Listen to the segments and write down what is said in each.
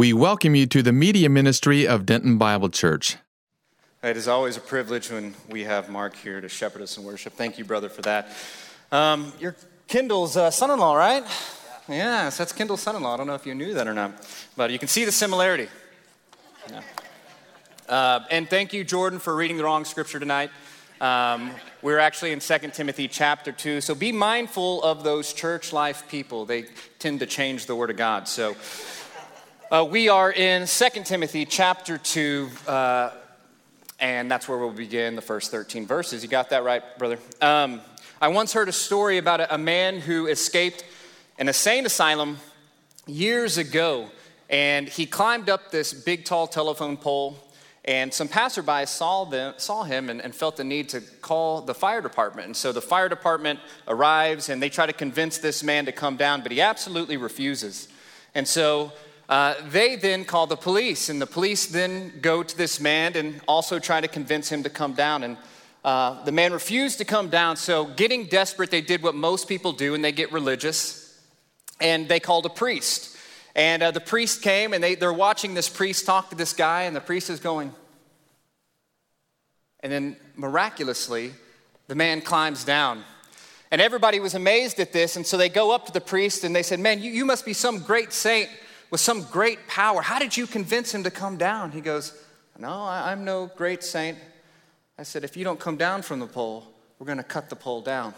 We welcome you to the media ministry of Denton Bible Church. It is always a privilege when we have Mark here to shepherd us in worship. Thank you, brother, for that. Um, you're Kendall's uh, son in law, right? Yeah. Yes, that's Kendall's son in law. I don't know if you knew that or not, but you can see the similarity. Yeah. Uh, and thank you, Jordan, for reading the wrong scripture tonight. Um, we're actually in 2 Timothy chapter 2, so be mindful of those church life people. They tend to change the word of God. So uh, we are in 2 Timothy chapter 2, uh, and that's where we'll begin the first 13 verses. You got that right, brother? Um, I once heard a story about a, a man who escaped an insane asylum years ago, and he climbed up this big, tall telephone pole. And some passersby saw, them, saw him and, and, felt the need to call the fire department. And so the fire department arrives and they try to convince this man to come down, but he absolutely refuses. And so uh, they then call the police, and the police then go to this man and also try to convince him to come down. And uh, the man refused to come down, so getting desperate, they did what most people do, and they get religious, and they called a priest. And uh, the priest came, and they, they're watching this priest talk to this guy, and the priest is going. And then miraculously, the man climbs down. And everybody was amazed at this, and so they go up to the priest and they said, Man, you, you must be some great saint with some great power. How did you convince him to come down? He goes, No, I'm no great saint. I said, If you don't come down from the pole, we're going to cut the pole down.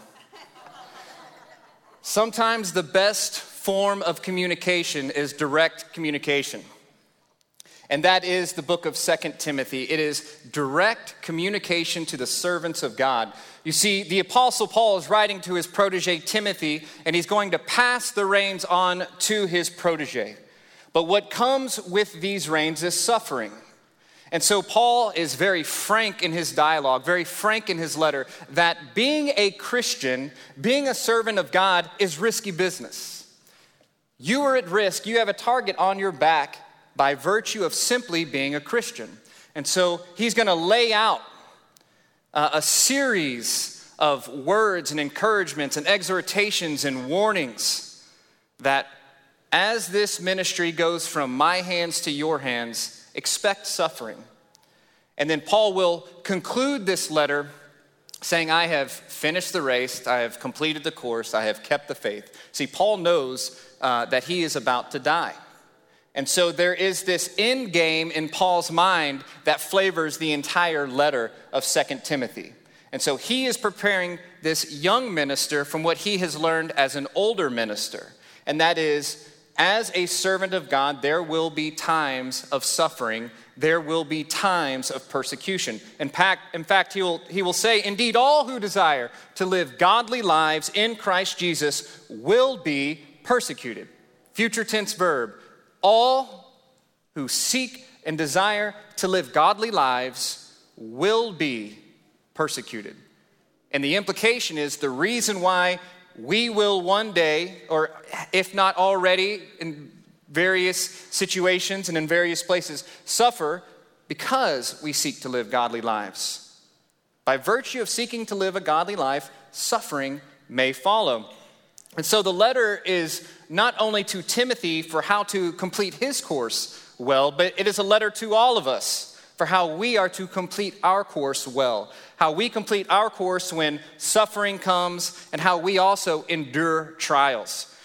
Sometimes the best form of communication is direct communication. And that is the book of Second Timothy. It is direct communication to the servants of God. You see, the Apostle Paul is writing to his protege Timothy, and he's going to pass the reins on to his protege. But what comes with these reins is suffering. And so Paul is very frank in his dialogue, very frank in his letter, that being a Christian, being a servant of God, is risky business. You are at risk, you have a target on your back by virtue of simply being a Christian. And so he's going to lay out uh, a series of words and encouragements and exhortations and warnings that as this ministry goes from my hands to your hands, expect suffering. And then Paul will conclude this letter saying, I have finished the race, I have completed the course, I have kept the faith. See, Paul knows uh, that he is about to die. And so there is this end game in Paul's mind that flavors the entire letter of Second Timothy. And so he is preparing this young minister from what he has learned as an older minister. And that is as a servant of God, there will be times of suffering. There will be times of persecution. In fact, in fact he, will, he will say, Indeed, all who desire to live godly lives in Christ Jesus will be persecuted. Future tense verb. All who seek and desire to live godly lives will be persecuted. And the implication is the reason why we will one day, or if not already, in various situations and in various places, suffer because we seek to live godly lives. By virtue of seeking to live a godly life, suffering may follow. And so the letter is not only to Timothy for how to complete his course well, but it is a letter to all of us for how we are to complete our course well, how we complete our course when suffering comes, and how we also endure trials.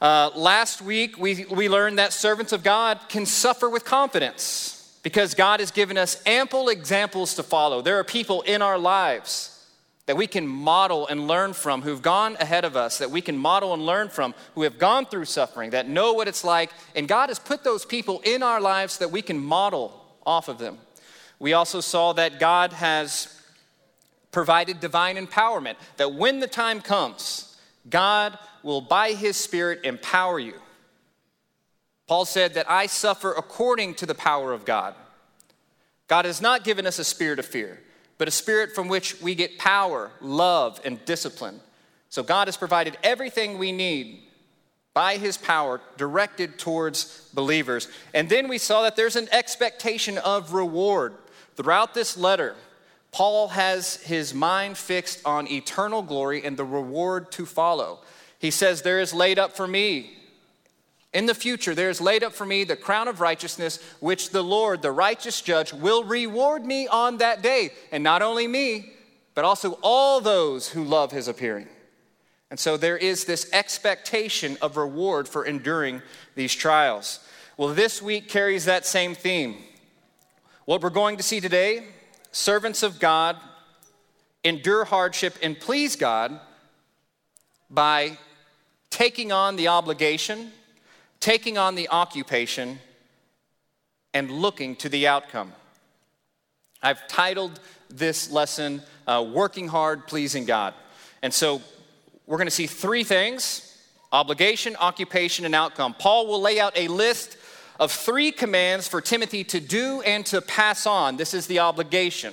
Uh, last week, we, we learned that servants of God can suffer with confidence because God has given us ample examples to follow. There are people in our lives that we can model and learn from who've gone ahead of us, that we can model and learn from, who have gone through suffering, that know what it's like. And God has put those people in our lives that we can model off of them. We also saw that God has provided divine empowerment, that when the time comes, God will, by His Spirit, empower you. Paul said that I suffer according to the power of God. God has not given us a spirit of fear, but a spirit from which we get power, love, and discipline. So God has provided everything we need by his power directed towards believers. And then we saw that there's an expectation of reward. Throughout this letter, Paul has his mind fixed on eternal glory and the reward to follow. He says, There is laid up for me In the future, there is laid up for me the crown of righteousness, which the Lord, the righteous judge, will reward me on that day. And not only me, but also all those who love his appearing. And so there is this expectation of reward for enduring these trials. Well, this week carries that same theme. What we're going to see today servants of God endure hardship and please God by taking on the obligation, taking on the occupation, and looking to the outcome. I've titled this lesson, uh, Working Hard, Pleasing God. And so we're going to see three things obligation, occupation, and outcome. Paul will lay out a list of three commands for Timothy to do and to pass on. This is the obligation.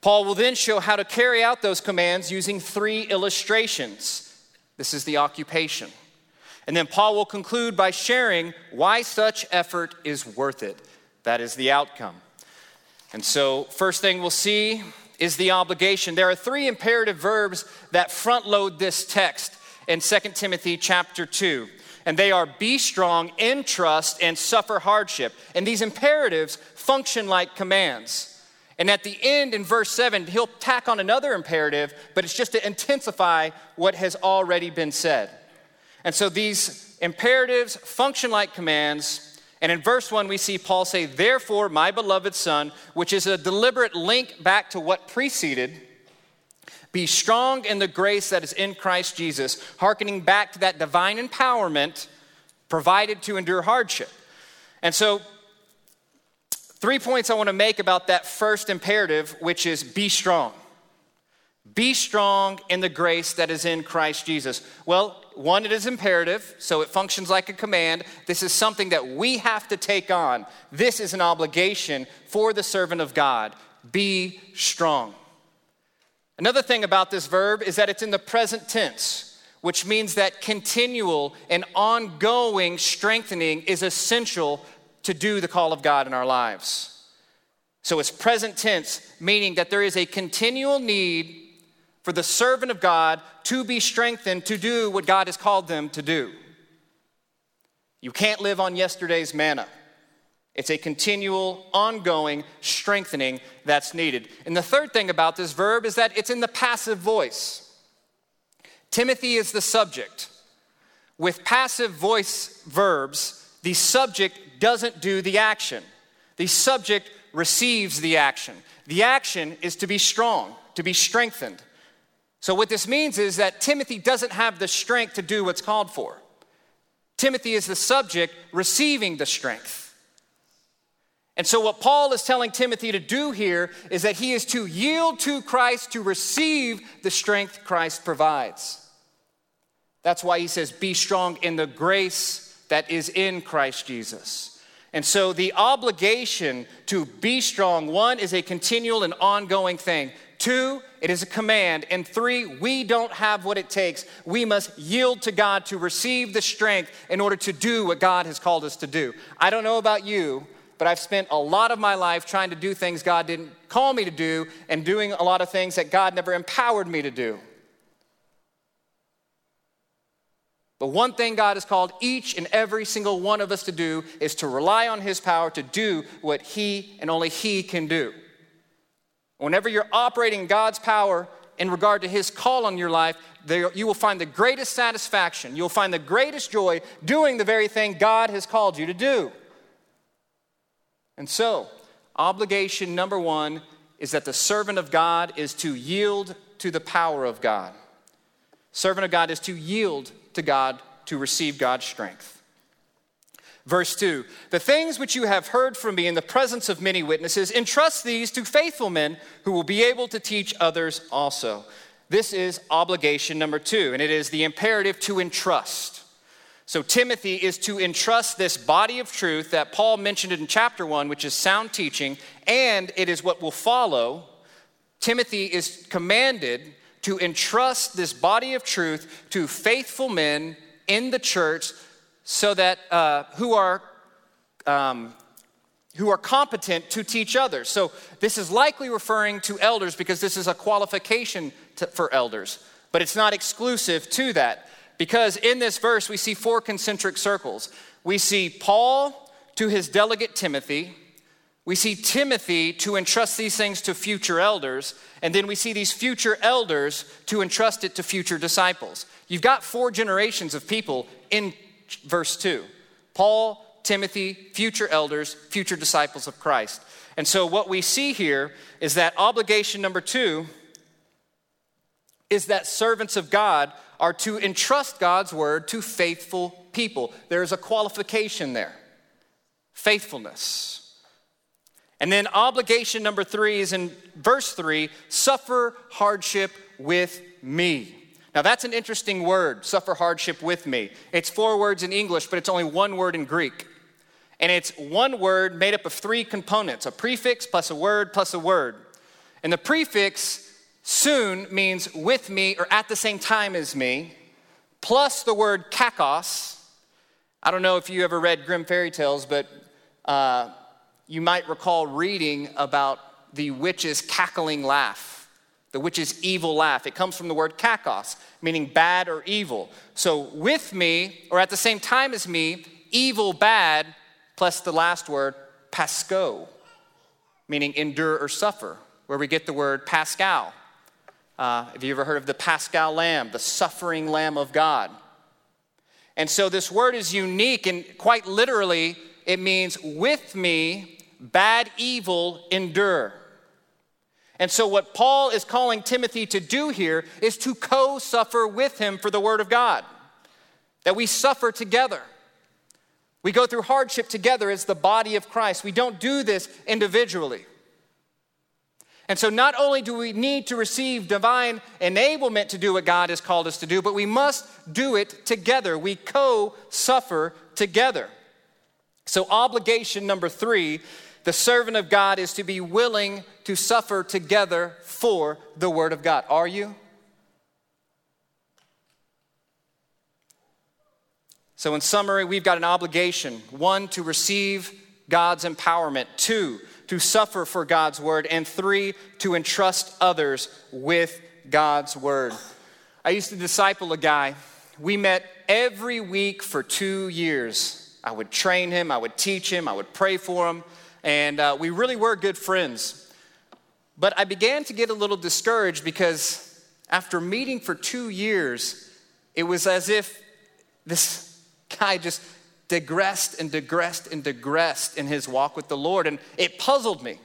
Paul will then show how to carry out those commands using three illustrations. This is the occupation. And then Paul will conclude by sharing why such effort is worth it. That is the outcome. And so, first thing we'll see is the obligation. There are three imperative verbs that front load this text in 2 Timothy chapter 2. And they are be strong, entrust, and suffer hardship. And these imperatives function like commands. And at the end, in verse 7, he'll tack on another imperative, but it's just to intensify what has already been said. And so these imperatives function like commands. And in verse 1, we see Paul say, Therefore, my beloved son, which is a deliberate link back to what preceded, be strong in the grace that is in Christ Jesus, hearkening back to that divine empowerment provided to endure hardship. And so Three points I want to make about that first imperative, which is be strong. Be strong in the grace that is in Christ Jesus. Well, one, it is imperative, so it functions like a command. This is something that we have to take on. This is an obligation for the servant of God. Be strong. Another thing about this verb is that it's in the present tense, which means that continual and ongoing strengthening is essential to do the call of God in our lives. So it's present tense, meaning that there is a continual need for the servant of God to be strengthened to do what God has called them to do. You can't live on yesterday's manna. It's a continual, ongoing strengthening that's needed. And the third thing about this verb is that it's in the passive voice. Timothy is the subject. With passive voice verbs, the subject doesn't do the action, the subject receives the action. The action is to be strong, to be strengthened. So, what this means is that Timothy doesn't have the strength to do what's called for. Timothy is the subject receiving the strength. And so, what Paul is telling Timothy to do here is that he is to yield to Christ to receive the strength Christ provides. That's why he says, Be strong in the grace that is in Christ Jesus. And so the obligation to be strong, one, is a continual and ongoing thing. Two, it is a command. And three, we don't have what it takes. We must yield to God to receive the strength in order to do what God has called us to do. I don't know about you, but I've spent a lot of my life trying to do things God didn't call me to do and doing a lot of things that God never empowered me to do. But one thing God has called each and every single one of us to do is to rely on His power to do what He and only He can do. Whenever you're operating God's power in regard to His call on your life, there, you will find the greatest satisfaction. You'll find the greatest joy doing the very thing God has called you to do. And so, obligation number one is that the servant of God is to yield to the power of God. Servant of God is to yield to God to receive God's strength. Verse 2 The things which you have heard from me in the presence of many witnesses, entrust these to faithful men who will be able to teach others also. This is obligation number two, and it is the imperative to entrust. So, Timothy is to entrust this body of truth that Paul mentioned in chapter one, which is sound teaching, and it is what will follow. Timothy is commanded to entrust this body of truth to faithful men in the church so that uh, who are um, who are competent to teach others so this is likely referring to elders because this is a qualification to, for elders but it's not exclusive to that Because in this verse, we see four concentric circles. We see Paul to his delegate Timothy, we see Timothy to entrust these things to future elders, and then we see these future elders to entrust it to future disciples. You've got four generations of people in verse 2 Paul, Timothy, future elders, future disciples of Christ. And so, what we see here is that obligation number two is that servants of God are to entrust God's word to faithful people. There's a qualification there faithfulness. And then obligation number three is in verse three suffer hardship with me. Now that's an interesting word, suffer hardship with me. It's four words in English, but it's only one word in Greek. And it's one word made up of three components a prefix plus a word plus a word. And the prefix soon means with me or at the same time as me, plus the word kakos. I don't know if you ever read Grimm fairy tales, but uh, you might recall reading about the witch's cackling laugh, the witch's evil laugh. It comes from the word kakos, meaning bad or evil. So, with me, or at the same time as me, evil, bad, plus the last word, pasco, meaning endure or suffer, where we get the word paschal. Uh, have you ever heard of the paschal Lamb, the suffering Lamb of God? And so this word is unique, and quite literally, it means with me bad evil endure. And so, what Paul is calling Timothy to do here is to co suffer with him for the Word of God, that we suffer together. We go through hardship together as the body of Christ. We don't do this individually. And so, not only do we need to receive divine enablement to do what God has called us to do, but we must do it together. We co suffer together. So, obligation number three the servant of God is to be willing to suffer together for the Word of God. Are you? So, in summary, we've got an obligation one, to receive God's empowerment, two, to suffer for God's Word, and three, to entrust others with God's Word. I used to disciple a guy. We met every week for two years. I would train him, I would teach him, I would pray for him and uh, we really were good friends. But I began to get a little discouraged because after meeting for two years, it was as if this guy just digressed and digressed and digressed in his walk with the Lord, and it puzzled me.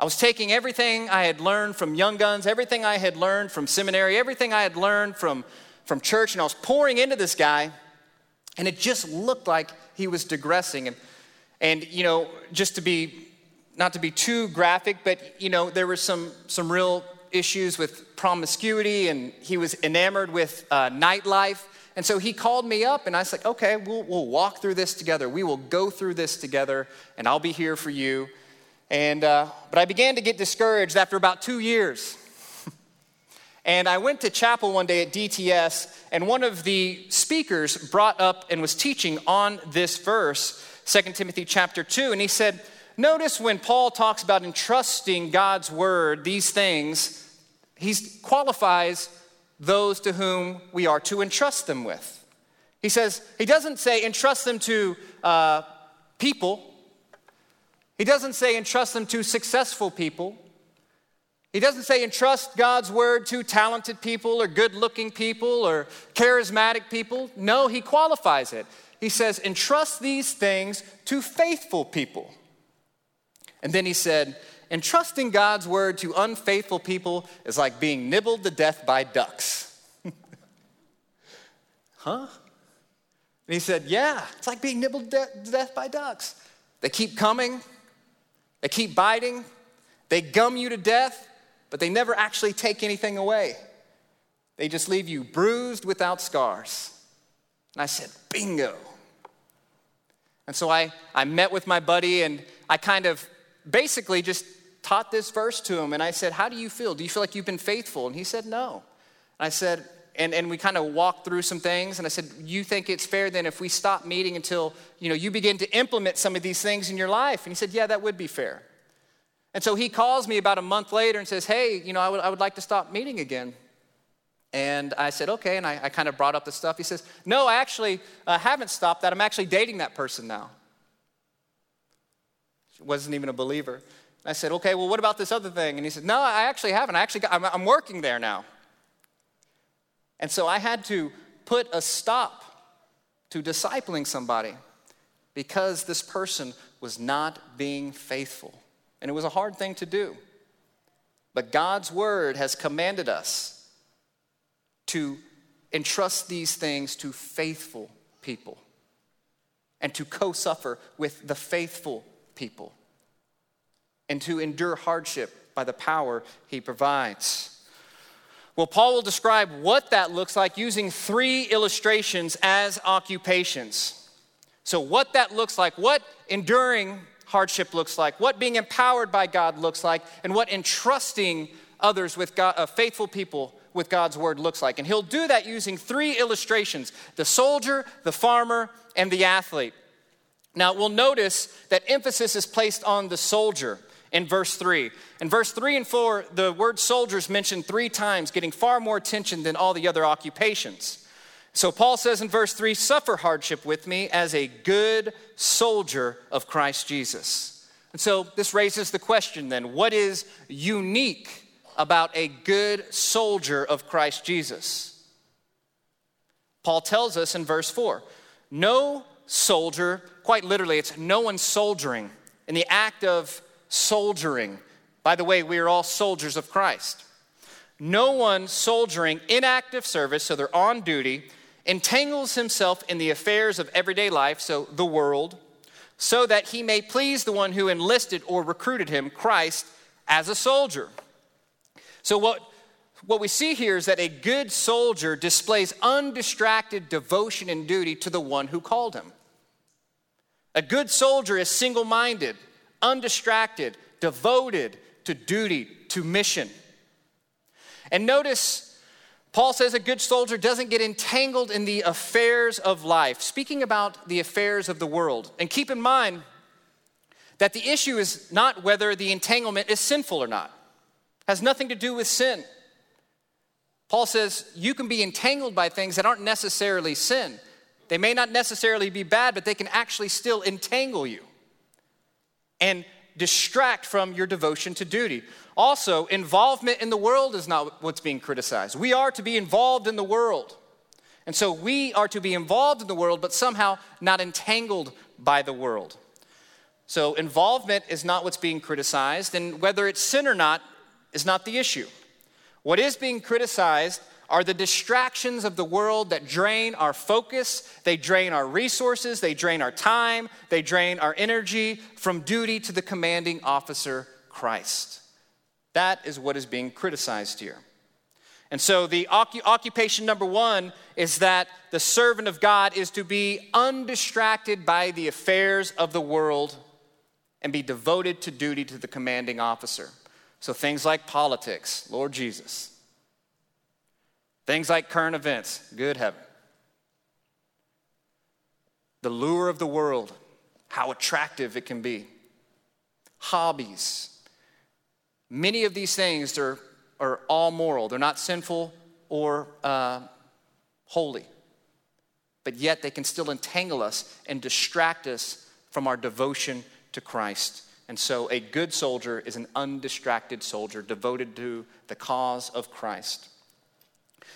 I was taking everything I had learned from Young Guns, everything I had learned from seminary, everything I had learned from, from church, and I was pouring into this guy, and it just looked like he was digressing. And and, you know, just to be, not to be too graphic, but, you know, there were some, some real issues with promiscuity, and he was enamored with uh, nightlife. And so he called me up, and I like, okay, we'll, we'll walk through this together. We will go through this together, and I'll be here for you. And, uh, but I began to get discouraged after about two years. and I went to chapel one day at DTS, and one of the speakers brought up and was teaching on this verse. 2 Timothy chapter 2, and he said, Notice when Paul talks about entrusting God's word, these things, he qualifies those to whom we are to entrust them with. He says, he doesn't say entrust them to uh, people. He doesn't say entrust them to successful people. He doesn't say entrust God's word to talented people or good looking people or charismatic people. No, he qualifies it he says, entrust these things to faithful people. And then he said, entrusting God's word to unfaithful people is like being nibbled to death by ducks. huh? And he said, yeah, it's like being nibbled to death by ducks. They keep coming, they keep biting, they gum you to death, but they never actually take anything away. They just leave you bruised without scars. And I said, bingo. And so I, I met with my buddy and I kind of basically just taught this verse to him. And I said, How do you feel? Do you feel like you've been faithful? And he said, No. And I said, and, and we kind of walked through some things and i said you think it's fair then if we stop meeting until you know you begin to implement some of these things in your life and he said yeah that would be fair and so he calls me about a month later and says hey you know i would, I would like to stop meeting again And I said, okay. And I, I kind of brought up the stuff. He says, no, I actually uh, haven't stopped that. I'm actually dating that person now. She wasn't even a believer. I said, okay, well, what about this other thing? And he said, no, I actually haven't. I actually got, I'm, I'm working there now. And so I had to put a stop to discipling somebody because this person was not being faithful. And it was a hard thing to do. But God's word has commanded us to entrust these things to faithful people and to co suffer with the faithful people and to endure hardship by the power he provides. Well, Paul will describe what that looks like using three illustrations as occupations. So, what that looks like, what enduring hardship looks like, what being empowered by God looks like, and what entrusting others with God, uh, faithful people with God's word looks like. And he'll do that using three illustrations the soldier, the farmer, and the athlete. Now, we'll notice that emphasis is placed on the soldier in verse 3. In verse 3 and 4, the word soldiers mentioned three times, getting far more attention than all the other occupations. So Paul says in verse 3 suffer hardship with me as a good soldier of Christ Jesus. And so this raises the question then what is unique about a good soldier of Christ Jesus? Paul tells us in verse 4 no soldier, quite literally, it's no one soldiering in the act of soldiering. By the way, we are all soldiers of Christ. No one soldiering in active service, so they're on duty, entangles himself in the affairs of everyday life, so the world, so that he may please the one who enlisted or recruited him, Christ, as a soldier. So, what, what we see here is that a good soldier displays undistracted devotion and duty to the one who called him. A good soldier is single minded, undistracted, devoted to duty, to mission. And notice Paul says a good soldier doesn't get entangled in the affairs of life, speaking about the affairs of the world. And keep in mind that the issue is not whether the entanglement is sinful or not. Has nothing to do with sin. Paul says you can be entangled by things that aren't necessarily sin. They may not necessarily be bad, but they can actually still entangle you and distract from your devotion to duty. Also, involvement in the world is not what's being criticized. We are to be involved in the world. And so we are to be involved in the world, but somehow not entangled by the world. So involvement is not what's being criticized, and whether it's sin or not is not the issue. What is being criticized are the distractions of the world that drain our focus, they drain our resources, they drain our time, they drain our energy from duty to the commanding officer, Christ. That is what is being criticized here. And so, the occupation number one is that the servant of God is to be undistracted by the affairs of the world and be devoted to duty to the commanding officer. So, things like politics, Lord Jesus. Things like current events, good heaven. The lure of the world, how attractive it can be. Hobbies, Many of these things are, are all moral, they're not sinful or uh, holy. But yet they can still entangle us and distract us from our devotion to Christ. And so a good soldier is an undistracted soldier devoted to the cause of Christ.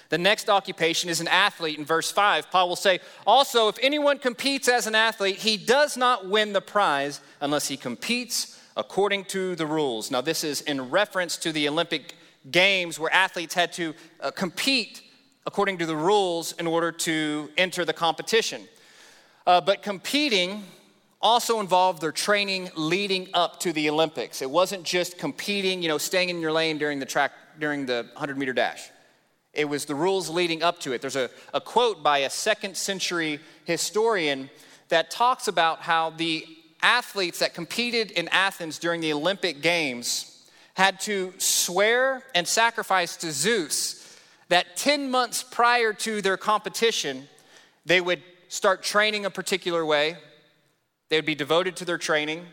The next occupation is an athlete in verse 5. Paul will say, Also, if anyone competes as an athlete, he does not win the prize unless he competes according to the rules. Now, this is in reference to the Olympic Games where athletes had to uh, compete according to the rules in order to enter the competition. Uh, but competing also involved their training leading up to the Olympics. It wasn't just competing, you know, staying in your lane during the track, during the 100 meter dash. It was the rules leading up to it. There's a, a quote by a second century historian that talks about how the athletes that competed in Athens during the Olympic Games had to swear and sacrifice to Zeus that 10 months prior to their competition, they would start training a particular way, they would be devoted to their training,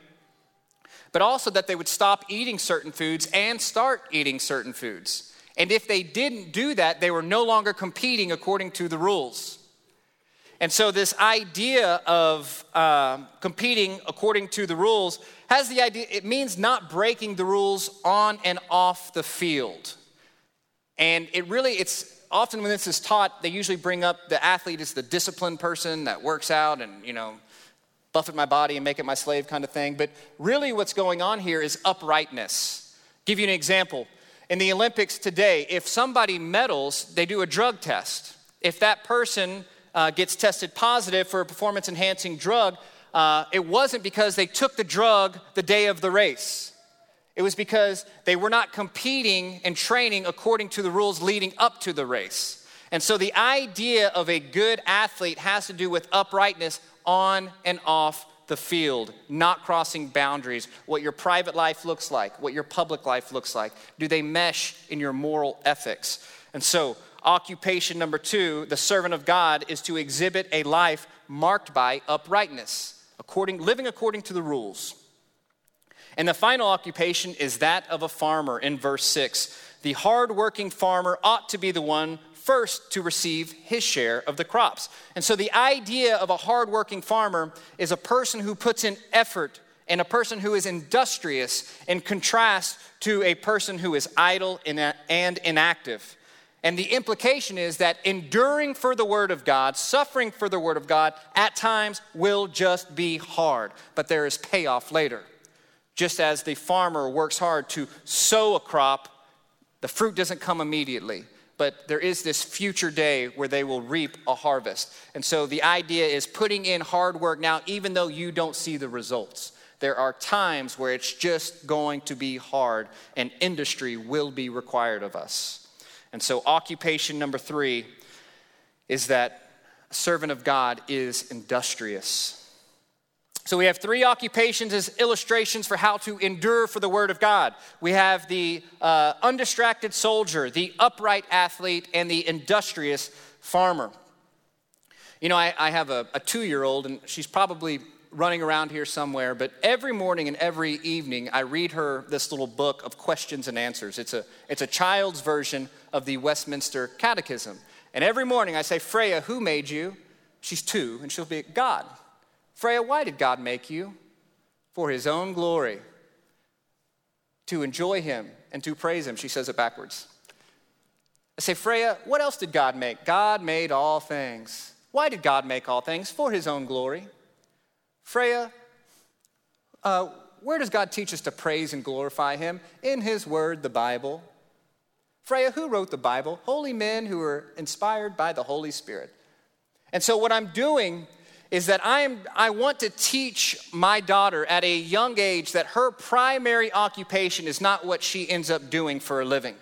but also that they would stop eating certain foods and start eating certain foods. And if they didn't do that, they were no longer competing according to the rules. And so, this idea of uh, competing according to the rules has the idea, it means not breaking the rules on and off the field. And it really, it's often when this is taught, they usually bring up the athlete as the disciplined person that works out and, you know, buffet my body and make it my slave kind of thing. But really, what's going on here is uprightness. Give you an example. In the Olympics today, if somebody medals, they do a drug test. If that person uh, gets tested positive for a performance enhancing drug, uh, it wasn't because they took the drug the day of the race. It was because they were not competing and training according to the rules leading up to the race. And so the idea of a good athlete has to do with uprightness on and off the field, not crossing boundaries, what your private life looks like, what your public life looks like. Do they mesh in your moral ethics? And so occupation number two, the servant of God, is to exhibit a life marked by uprightness, according, living according to the rules. And the final occupation is that of a farmer in verse 6. The hardworking farmer ought to be the one first to receive his share of the crops. And so the idea of a hardworking farmer is a person who puts in effort and a person who is industrious in contrast to a person who is idle and inactive. And the implication is that enduring for the Word of God, suffering for the Word of God, at times will just be hard, but there is payoff later. Just as the farmer works hard to sow a crop, the fruit doesn't come immediately, but there is this future day where they will reap a harvest. And so the idea is putting in hard work now, even though you don't see the results. There are times where it's just going to be hard, and industry will be required of us. And so, occupation number three is that a servant of God is industrious. So, we have three occupations as illustrations for how to endure for the Word of God. We have the uh, undistracted soldier, the upright athlete, and the industrious farmer. You know, I, I have a, a two year old, and she's probably running around here somewhere, but every morning and every evening I read her this little book of questions and answers. It's a, it's a child's version of the Westminster Catechism. And every morning I say, Freya, who made you? She's two, and she'll be, God. Freya, why did God make you? For his own glory, to enjoy him and to praise him. She says it backwards. I say, Freya, what else did God make? God made all things. Why did God make all things? For his own glory. Freya, uh, where does God teach us to praise and glorify Him? In His Word, the Bible. Freya, who wrote the Bible? Holy men who were inspired by the Holy Spirit. And so, what I'm doing is that I, am, I want to teach my daughter at a young age that her primary occupation is not what she ends up doing for a living.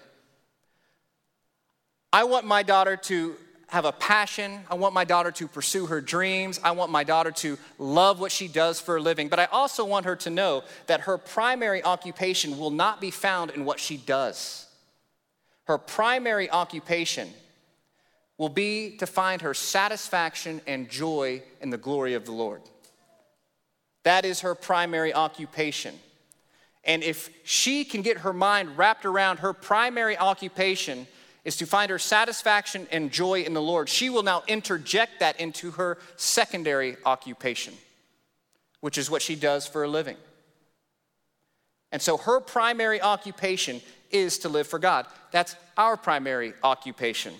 I want my daughter to have a passion. I want my daughter to pursue her dreams. I want my daughter to love what she does for a living. But I also want her to know that her primary occupation will not be found in what she does. Her primary occupation will be to find her satisfaction and joy in the glory of the Lord. That is her primary occupation. And if she can get her mind wrapped around her primary occupation, is to find her satisfaction and joy in the Lord, she will now interject that into her secondary occupation, which is what she does for a living. And so her primary occupation is to live for God. That's our primary occupation.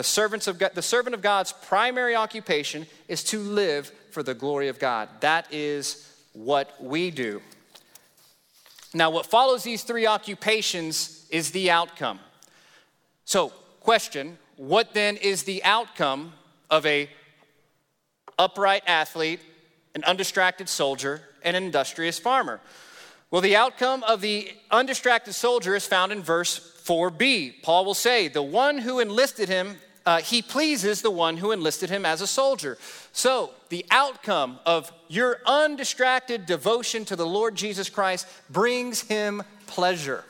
The, servants of God, the servant of God's primary occupation is to live for the glory of God. That is what we do. Now, what follows these three occupations is the outcome. So, question what then is the outcome of a upright athlete, an undistracted soldier, and an industrious farmer? Well, the outcome of the undistracted soldier is found in verse 4b. Paul will say, The one who enlisted him, uh, he pleases the one who enlisted him as a soldier. So, the outcome of your undistracted devotion to the Lord Jesus Christ brings him pleasure.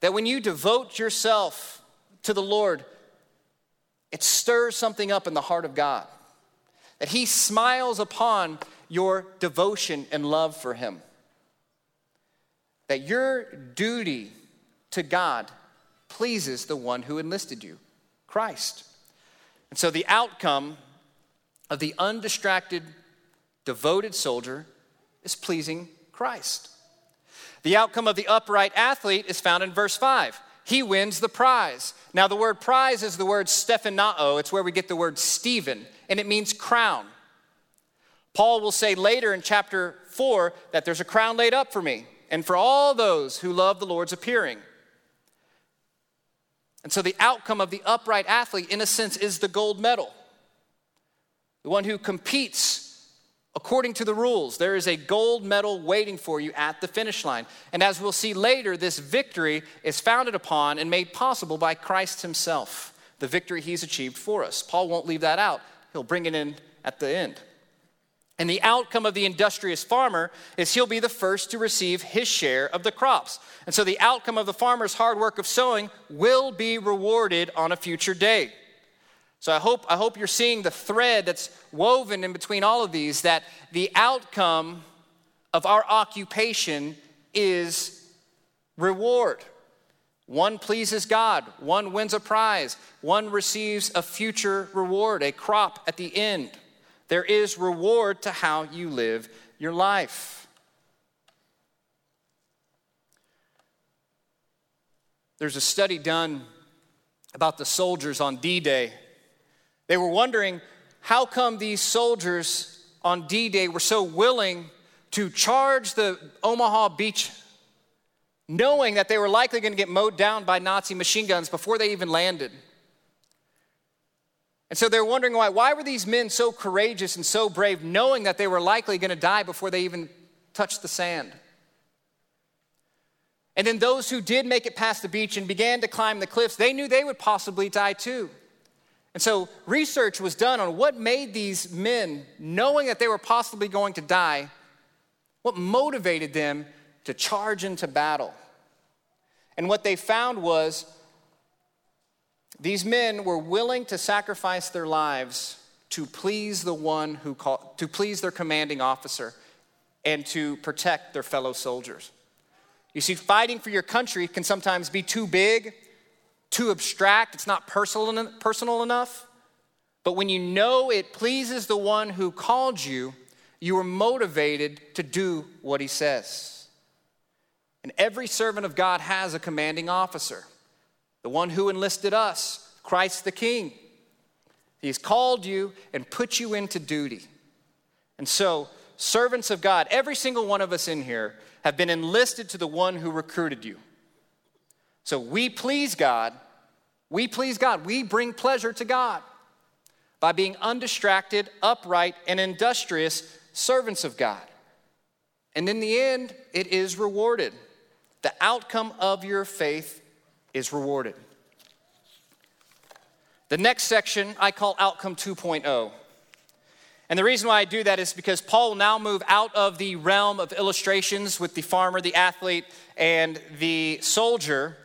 That when you devote yourself to the Lord, it stirs something up in the heart of God. That He smiles upon your devotion and love for Him. that your duty to God pleases the one who enlisted you, Christ. And so the outcome of the undistracted, devoted soldier is pleasing Christ. The outcome of the upright athlete is found in verse 5. He wins the prize. Now, the word prize is the word stephanao. It's where we get the word Stephen, and it means crown. Paul will say later in chapter 4 that there's a crown laid up for me and for all those who love the Lord's appearing. And so the outcome of the upright athlete, in a sense, is the gold medal. The one who competes according to the rules. There is a gold medal waiting for you at the finish line. And as we'll see later, this victory is founded upon and made possible by Christ Himself, the victory He's achieved for us. Paul won't leave that out, he'll bring it in at the end. And the outcome of the industrious farmer is he'll be the first to receive his share of the crops. And so the outcome of the farmer's hard work of sowing will be rewarded on a future day. So I hope, I hope you're seeing the thread that's woven in between all of these that the outcome of our occupation is reward. One pleases God, one wins a prize, one receives a future reward, a crop at the end. There is reward to how you live your life. There's a study done about the soldiers on D Day. They were wondering how come these soldiers on D Day were so willing to charge the Omaha beach, knowing that they were likely going to get mowed down by Nazi machine guns before they even landed. And so they're wondering why. Why were these men so courageous and so brave, knowing that they were likely going to die before they even touched the sand? And then those who did make it past the beach and began to climb the cliffs, they knew they would possibly die too. And so research was done on what made these men, knowing that they were possibly going to die, what motivated them to charge into battle. And what they found was these men were willing to sacrifice their lives to please the one who called, to please their commanding officer and to protect their fellow soldiers. You see, fighting for your country can sometimes be too big, too abstract, it's not personal, personal enough. But when you know it pleases the one who called you, you are motivated to do what he says. And every servant of God has a commanding officer the one who enlisted us, Christ the King. He's called you and put you into duty. And so, servants of God, every single one of us in here have been enlisted to the one who recruited you. So we please God. We please God. We bring pleasure to God by being undistracted, upright, and industrious servants of God. And in the end, it is rewarded. The outcome of your faith is rewarded. The next section I call Outcome 2.0. And the reason why I do that is because Paul will now move out of the realm of illustrations with the farmer, the athlete, and the soldier,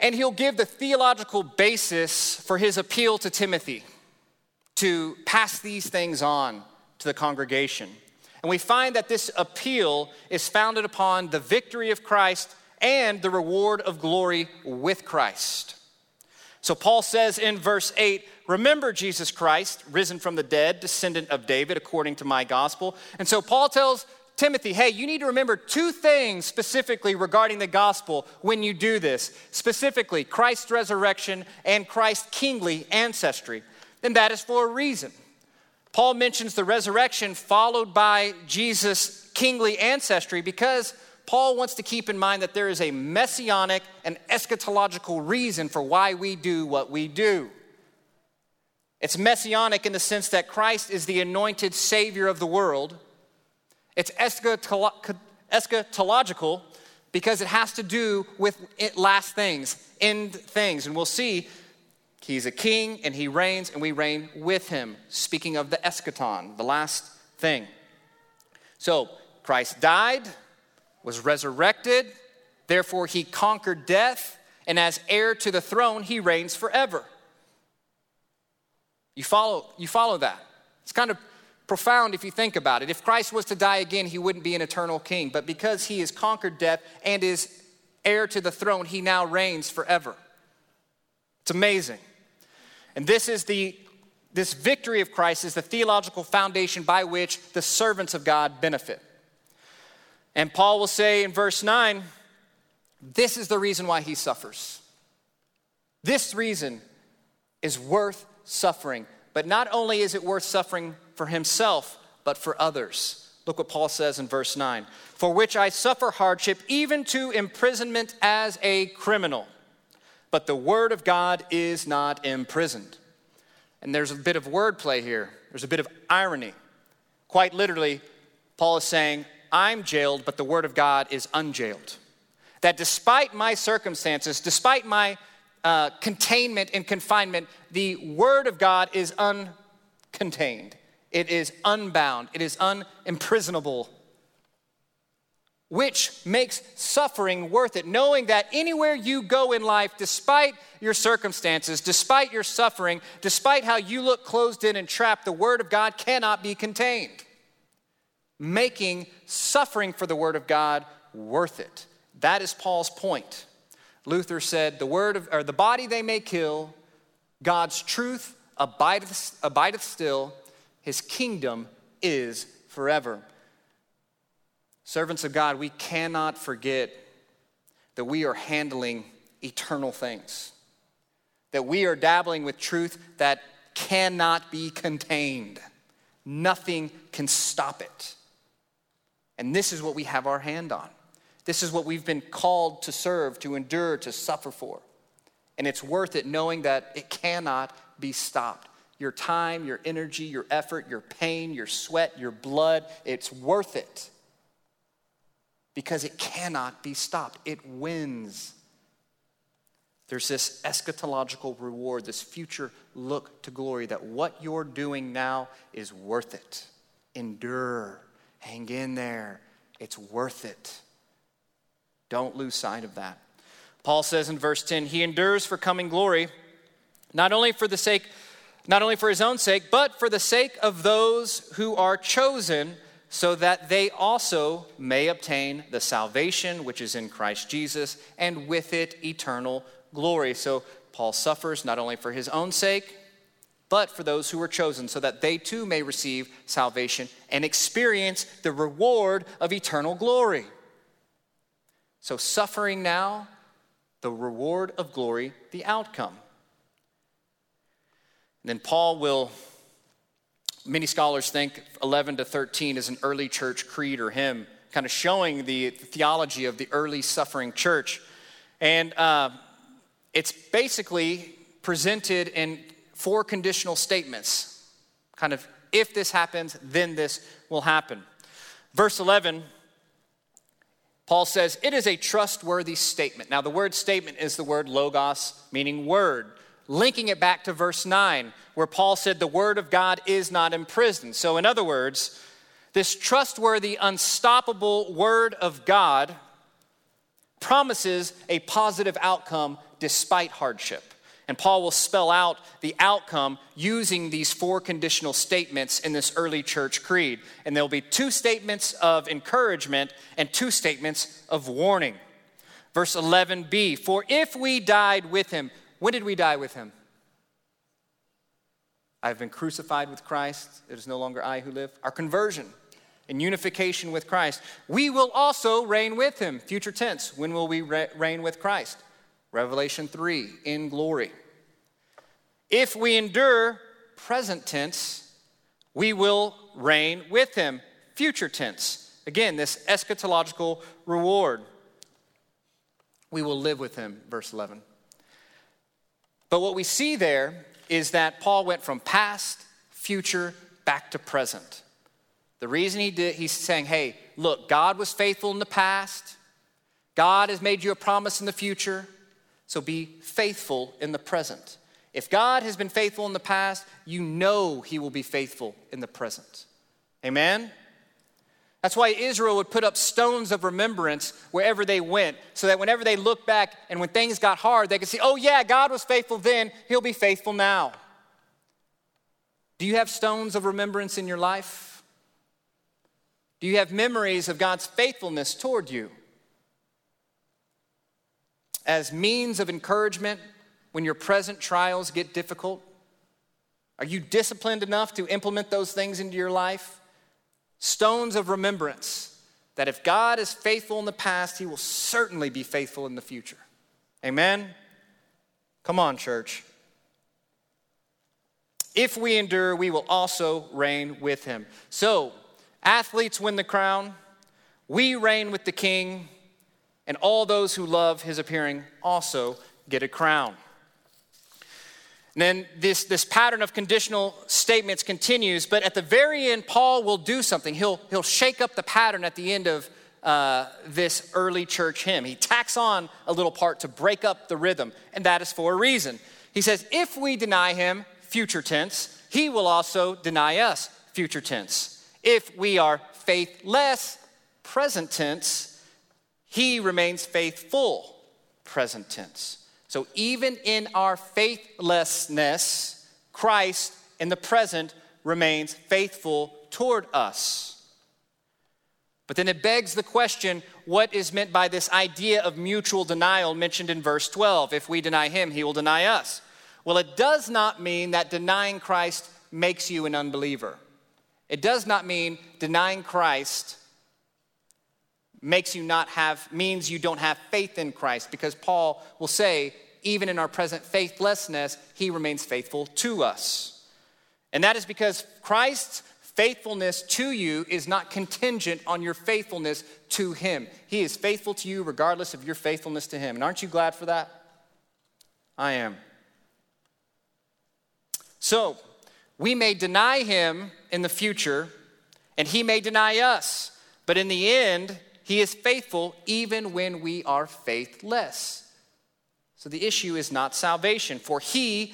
and he'll give the theological basis for his appeal to Timothy to pass these things on to the congregation. And we find that this appeal is founded upon the victory of Christ and the reward of glory with Christ. So Paul says in verse 8, Remember Jesus Christ, risen from the dead, descendant of David, according to my gospel. And so Paul tells Timothy, hey, you need to remember two things specifically regarding the gospel when you do this. Specifically, Christ's resurrection and Christ's kingly ancestry. And that is for a reason. Paul mentions the resurrection followed by Jesus' kingly ancestry because Paul wants to keep in mind that there is a messianic and eschatological reason for why we do what we do. It's messianic in the sense that Christ is the anointed Savior of the world. It's eschatological because it has to do with last things, end things. And we'll see he's a king and he reigns and we reign with him. Speaking of the eschaton, the last thing. So Christ died was resurrected, therefore, he conquered death, and as heir to the throne, he reigns forever. You follow, you follow that. It's kind of profound if you think about it. If Christ was to die again, he wouldn't be an eternal king. But because he has conquered death and is heir to the throne, he now reigns forever. It's amazing. And this is the this victory of Christ is the theological foundation by which the servants of God benefit. And Paul will say in verse 9, this is the reason why he suffers. This reason is worth suffering. But not only is it worth suffering for himself, but for others. Look what Paul says in verse 9 For which I suffer hardship, even to imprisonment as a criminal. But the word of God is not imprisoned. And there's a bit of wordplay here, there's a bit of irony. Quite literally, Paul is saying, I'm jailed, but the word of God is unjailed. That despite my circumstances, despite my uh, containment and confinement, the word of God is uncontained. It is unbound. It is unimprisonable. Which makes suffering worth it, knowing that anywhere you go in life, despite your circumstances, despite your suffering, despite how you look closed in and trapped, the Word of God cannot be contained. Making suffering for the Word of God worth it. That is Paul's point. Luther said, The word of, or the body they may kill, God's truth abideth, abideth still, his kingdom is forever. Servants of God, we cannot forget that we are handling eternal things, that we are dabbling with truth that cannot be contained. Nothing can stop it. And this is what we have our hand on. This is what we've been called to serve, to endure, to suffer for. And it's worth it knowing that it cannot be stopped. Your time, your energy, your effort, your pain, your sweat, your blood, it's worth it because it cannot be stopped. It wins. There's this eschatological reward, this future look to glory that what you're doing now is worth it. Endure, hang in there, it's worth it. Don't lose sight of that. Paul says in verse 10, he endures for coming glory, not only for the sake, not only for his own sake, but for the sake of those who are chosen, so that they also may obtain the salvation which is in Christ Jesus, and with it eternal glory. So Paul suffers not only for his own sake, but for those who are chosen, so that they too may receive salvation and experience the reward of eternal glory. So, suffering now, the reward of glory, the outcome. And then Paul will, many scholars think 11 to 13 is an early church creed or hymn, kind of showing the theology of the early suffering church. And uh, it's basically presented in four conditional statements kind of, if this happens, then this will happen. Verse 11 Paul says it is a trustworthy statement. Now, the word statement is the word logos, meaning word, linking it back to verse 9, where Paul said the word of God is not imprisoned. So, in other words, this trustworthy, unstoppable word of God promises a positive outcome despite hardship. And Paul will spell out the outcome using these four conditional statements in this early church creed. And there'll be two statements of encouragement and two statements of warning. Verse 11b For if we died with him, when did we die with him? I've been crucified with Christ. It is no longer I who live. Our conversion in unification with Christ. We will also reign with him. Future tense. When will we reign with Christ? Revelation 3, in glory. If we endure, present tense, we will reign with him, future tense. Again, this eschatological reward. We will live with him, verse 11. But what we see there is that Paul went from past, future, back to present. The reason he did, he's saying, hey, look, God was faithful in the past. God has made you a promise in the future. So be faithful in the present. If God has been faithful in the past, you know he will be faithful in the present. Amen? That's why Israel would put up stones of remembrance wherever they went, so that whenever they look back and when things got hard, they could see, oh, yeah, God was faithful then, he'll be faithful now. Do you have stones of remembrance in your life? Do you have memories of God's faithfulness toward you? As means of encouragement when your present trials get difficult? Are you disciplined enough to implement those things into your life? Stones of remembrance that if God is faithful in the past, he will certainly be faithful in the future. Amen? Come on, church. If we endure, we will also reign with him. So, athletes win the crown, we reign with the king, and all those who love his appearing also get a crown. And then this, this pattern of conditional statements continues, but at the very end, Paul will do something. He'll, he'll shake up the pattern at the end of uh, this early church hymn. He tacks on a little part to break up the rhythm, and that is for a reason. He says, If we deny him, future tense, he will also deny us, future tense. If we are faithless, present tense, he remains faithful, present tense. So even in our faithlessness, Christ in the present remains faithful toward us. But then it begs the question what is meant by this idea of mutual denial mentioned in verse 12? If we deny him, he will deny us. Well, it does not mean that denying Christ makes you an unbeliever. It does not mean denying Christ makes you not have, means you don't have faith in Christ, because Paul will say, even in our present faithlessness, he remains faithful to us. And that is because Christ's faithfulness to you is not contingent on your faithfulness to him. He is faithful to you regardless of your faithfulness to him. And aren't you glad for that? I am. So, we may deny him in the future, and he may deny us, but in the end, he is faithful even when we are faithless. So the issue is not salvation, for he,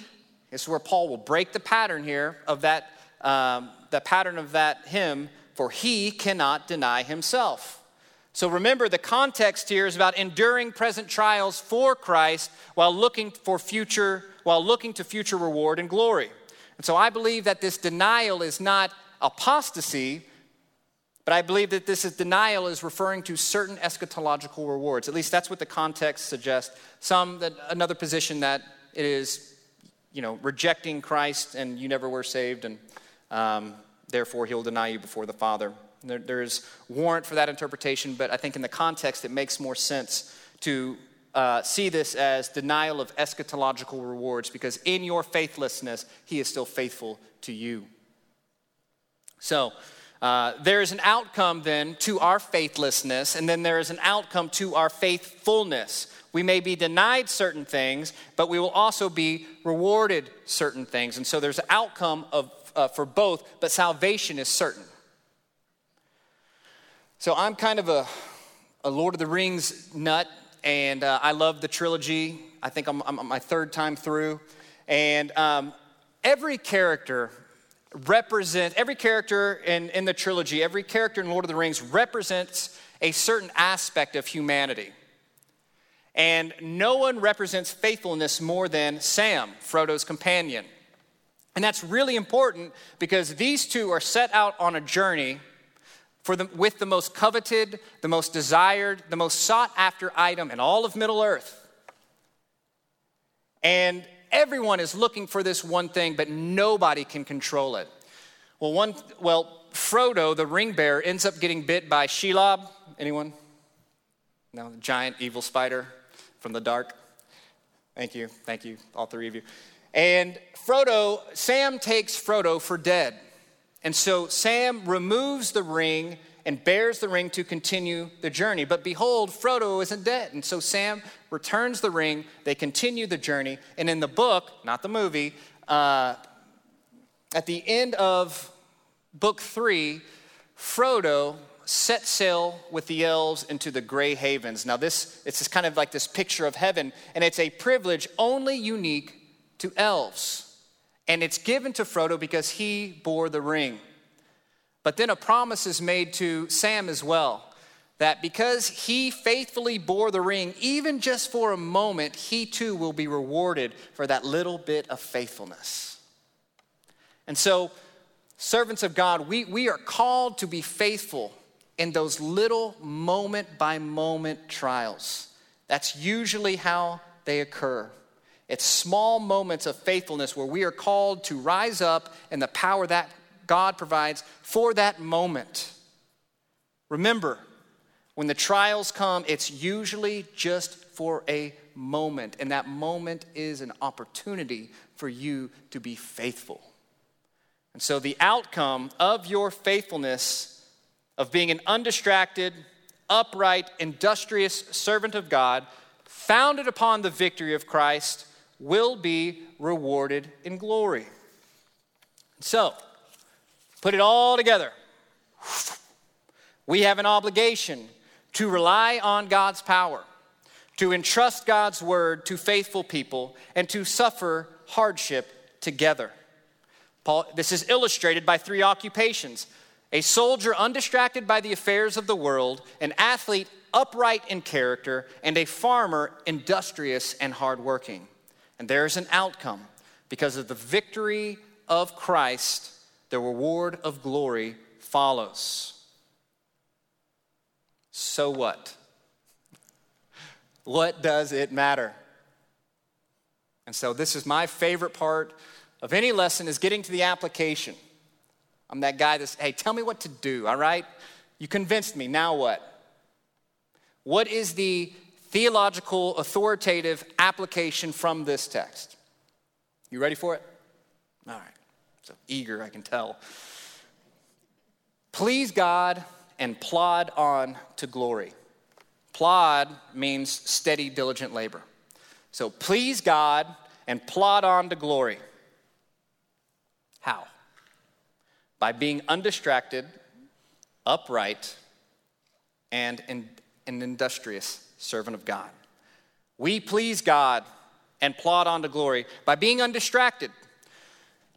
this is where Paul will break the pattern here of that, um, the pattern of that hymn, for he cannot deny himself. So remember, the context here is about enduring present trials for Christ while looking for future, while looking to future reward and glory. And so I believe that this denial is not apostasy, but I believe that this is denial is referring to certain eschatological rewards. At least that's what the context suggests. Some that another position that it is, you know, rejecting Christ and you never were saved, and um, therefore he'll deny you before the Father. There, there is warrant for that interpretation, but I think in the context it makes more sense to uh, see this as denial of eschatological rewards because in your faithlessness, he is still faithful to you. So, uh, there is an outcome then to our faithlessness, and then there is an outcome to our faithfulness. We may be denied certain things, but we will also be rewarded certain things. And so there's an outcome of, uh, for both, but salvation is certain. So I'm kind of a, a Lord of the Rings nut, and uh, I love the trilogy. I think I'm, I'm my third time through. And um, every character represents, every character in, in the trilogy, every character in Lord of the Rings represents a certain aspect of humanity. And no one represents faithfulness more than Sam, Frodo's companion. And that's really important because these two are set out on a journey for the, with the most coveted, the most desired, the most sought after item in all of Middle Earth. And everyone is looking for this one thing, but nobody can control it. Well, one, well, Frodo, the ring bearer, ends up getting bit by Shelob. Anyone? No, the giant evil spider from the dark. Thank you, thank you, all three of you. And Frodo, Sam takes Frodo for dead. And so Sam removes the ring and bears the ring to continue the journey. But behold, Frodo isn't dead. And so Sam returns the ring. They continue the journey. And in the book, not the movie, uh, at the end of book three, Frodo set sail with the elves into the Grey Havens. Now, this it's kind of like this picture of heaven, and it's a privilege only unique to elves. And it's given to Frodo because he bore the ring. But then a promise is made to Sam as well that because he faithfully bore the ring, even just for a moment, he too will be rewarded for that little bit of faithfulness. And so, servants of God, we, we are called to be faithful in those little moment by moment trials. That's usually how they occur. It's small moments of faithfulness where we are called to rise up in the power that God provides for that moment. Remember, when the trials come, it's usually just for a moment, and that moment is an opportunity for you to be faithful. And so, the outcome of your faithfulness, of being an undistracted, upright, industrious servant of God, founded upon the victory of Christ, will be rewarded in glory. So, put it all together. We have an obligation to rely on God's power, to entrust God's word to faithful people, and to suffer hardship together. Paul, this is illustrated by three occupations a soldier undistracted by the affairs of the world, an athlete upright in character, and a farmer industrious and hardworking. And there's an outcome. Because of the victory of Christ, the reward of glory follows. So what? What does it matter? And so this is my favorite part of any lesson is getting to the application. I'm that guy that's, hey, tell me what to do, all right? You convinced me, now what? What is the theological, authoritative application from this text. You ready for it? All right. So eager, I can tell. Please God and plod on to glory. Plod means steady, diligent labor. So please God and plod on to glory. How? By being undistracted, upright, and an industrious servant of God. We please God and plod on to glory by being undistracted.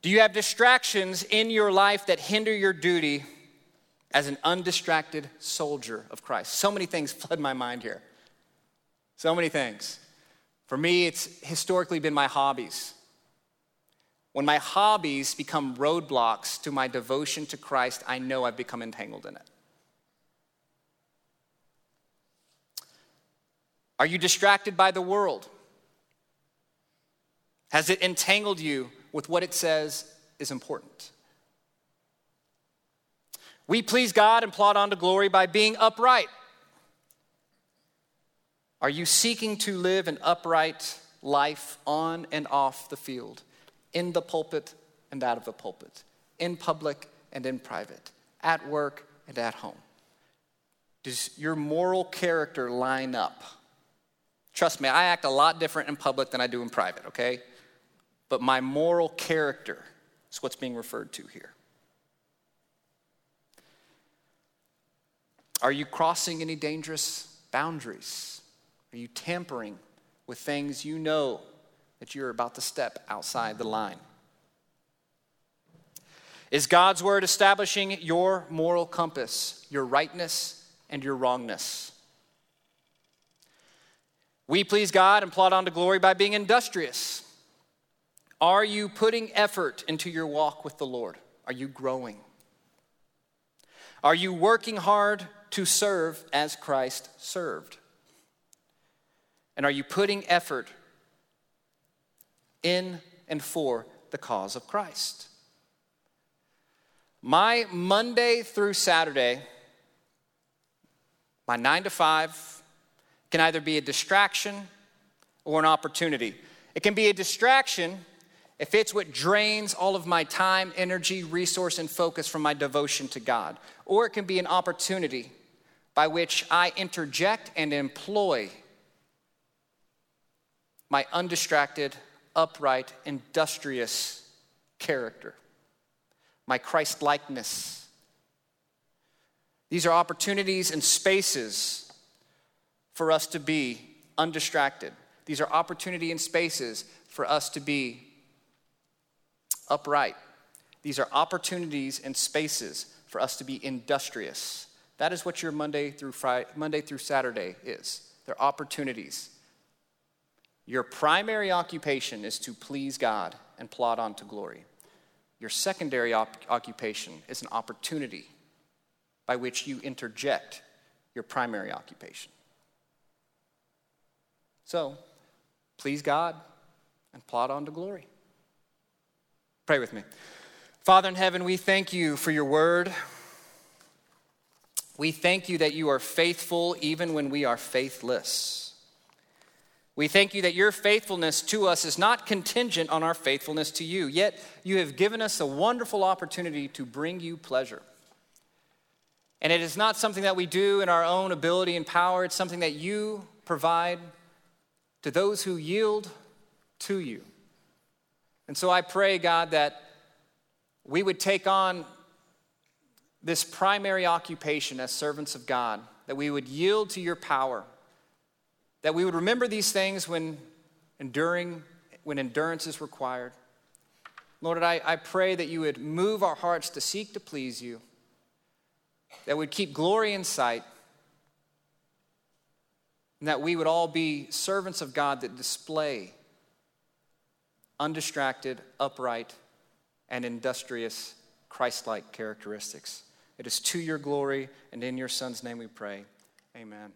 Do you have distractions in your life that hinder your duty as an undistracted soldier of Christ? So many things flood my mind here. So many things. For me, it's historically been my hobbies. When my hobbies become roadblocks to my devotion to Christ, I know I've become entangled in it. Are you distracted by the world? Has it entangled you with what it says is important? We please God and plod on to glory by being upright. Are you seeking to live an upright life on and off the field, in the pulpit and out of the pulpit, in public and in private, at work and at home? Does your moral character line up? Trust me, I act a lot different in public than I do in private, okay? But my moral character is what's being referred to here. Are you crossing any dangerous boundaries? Are you tampering with things you know that you're about to step outside the line? Is God's word establishing your moral compass, your rightness and your wrongness? We please God and plod on to glory by being industrious. Are you putting effort into your walk with the Lord? Are you growing? Are you working hard to serve as Christ served? And are you putting effort in and for the cause of Christ? My Monday through Saturday, my nine to five, can either be a distraction or an opportunity. It can be a distraction if it's what drains all of my time, energy, resource, and focus from my devotion to God. Or it can be an opportunity by which I interject and employ my undistracted, upright, industrious character, my Christ likeness. These are opportunities and spaces for us to be undistracted. These are opportunity and spaces for us to be upright. These are opportunities and spaces for us to be industrious. That is what your Monday through Friday, Monday through Saturday is. They're opportunities. Your primary occupation is to please God and plod on to glory. Your secondary op- occupation is an opportunity by which you interject your primary occupation. So, please God and plot on to glory. Pray with me. Father in heaven, we thank you for your word. We thank you that you are faithful even when we are faithless. We thank you that your faithfulness to us is not contingent on our faithfulness to you, yet you have given us a wonderful opportunity to bring you pleasure. And it is not something that we do in our own ability and power, it's something that you provide to those who yield to you. And so I pray, God, that we would take on this primary occupation as servants of God, that we would yield to your power, that we would remember these things when enduring, when endurance is required. Lord, I, I pray that you would move our hearts to seek to please you, that would keep glory in sight, and that we would all be servants of God that display undistracted, upright, and industrious Christ like characteristics. It is to your glory and in your Son's name we pray. Amen.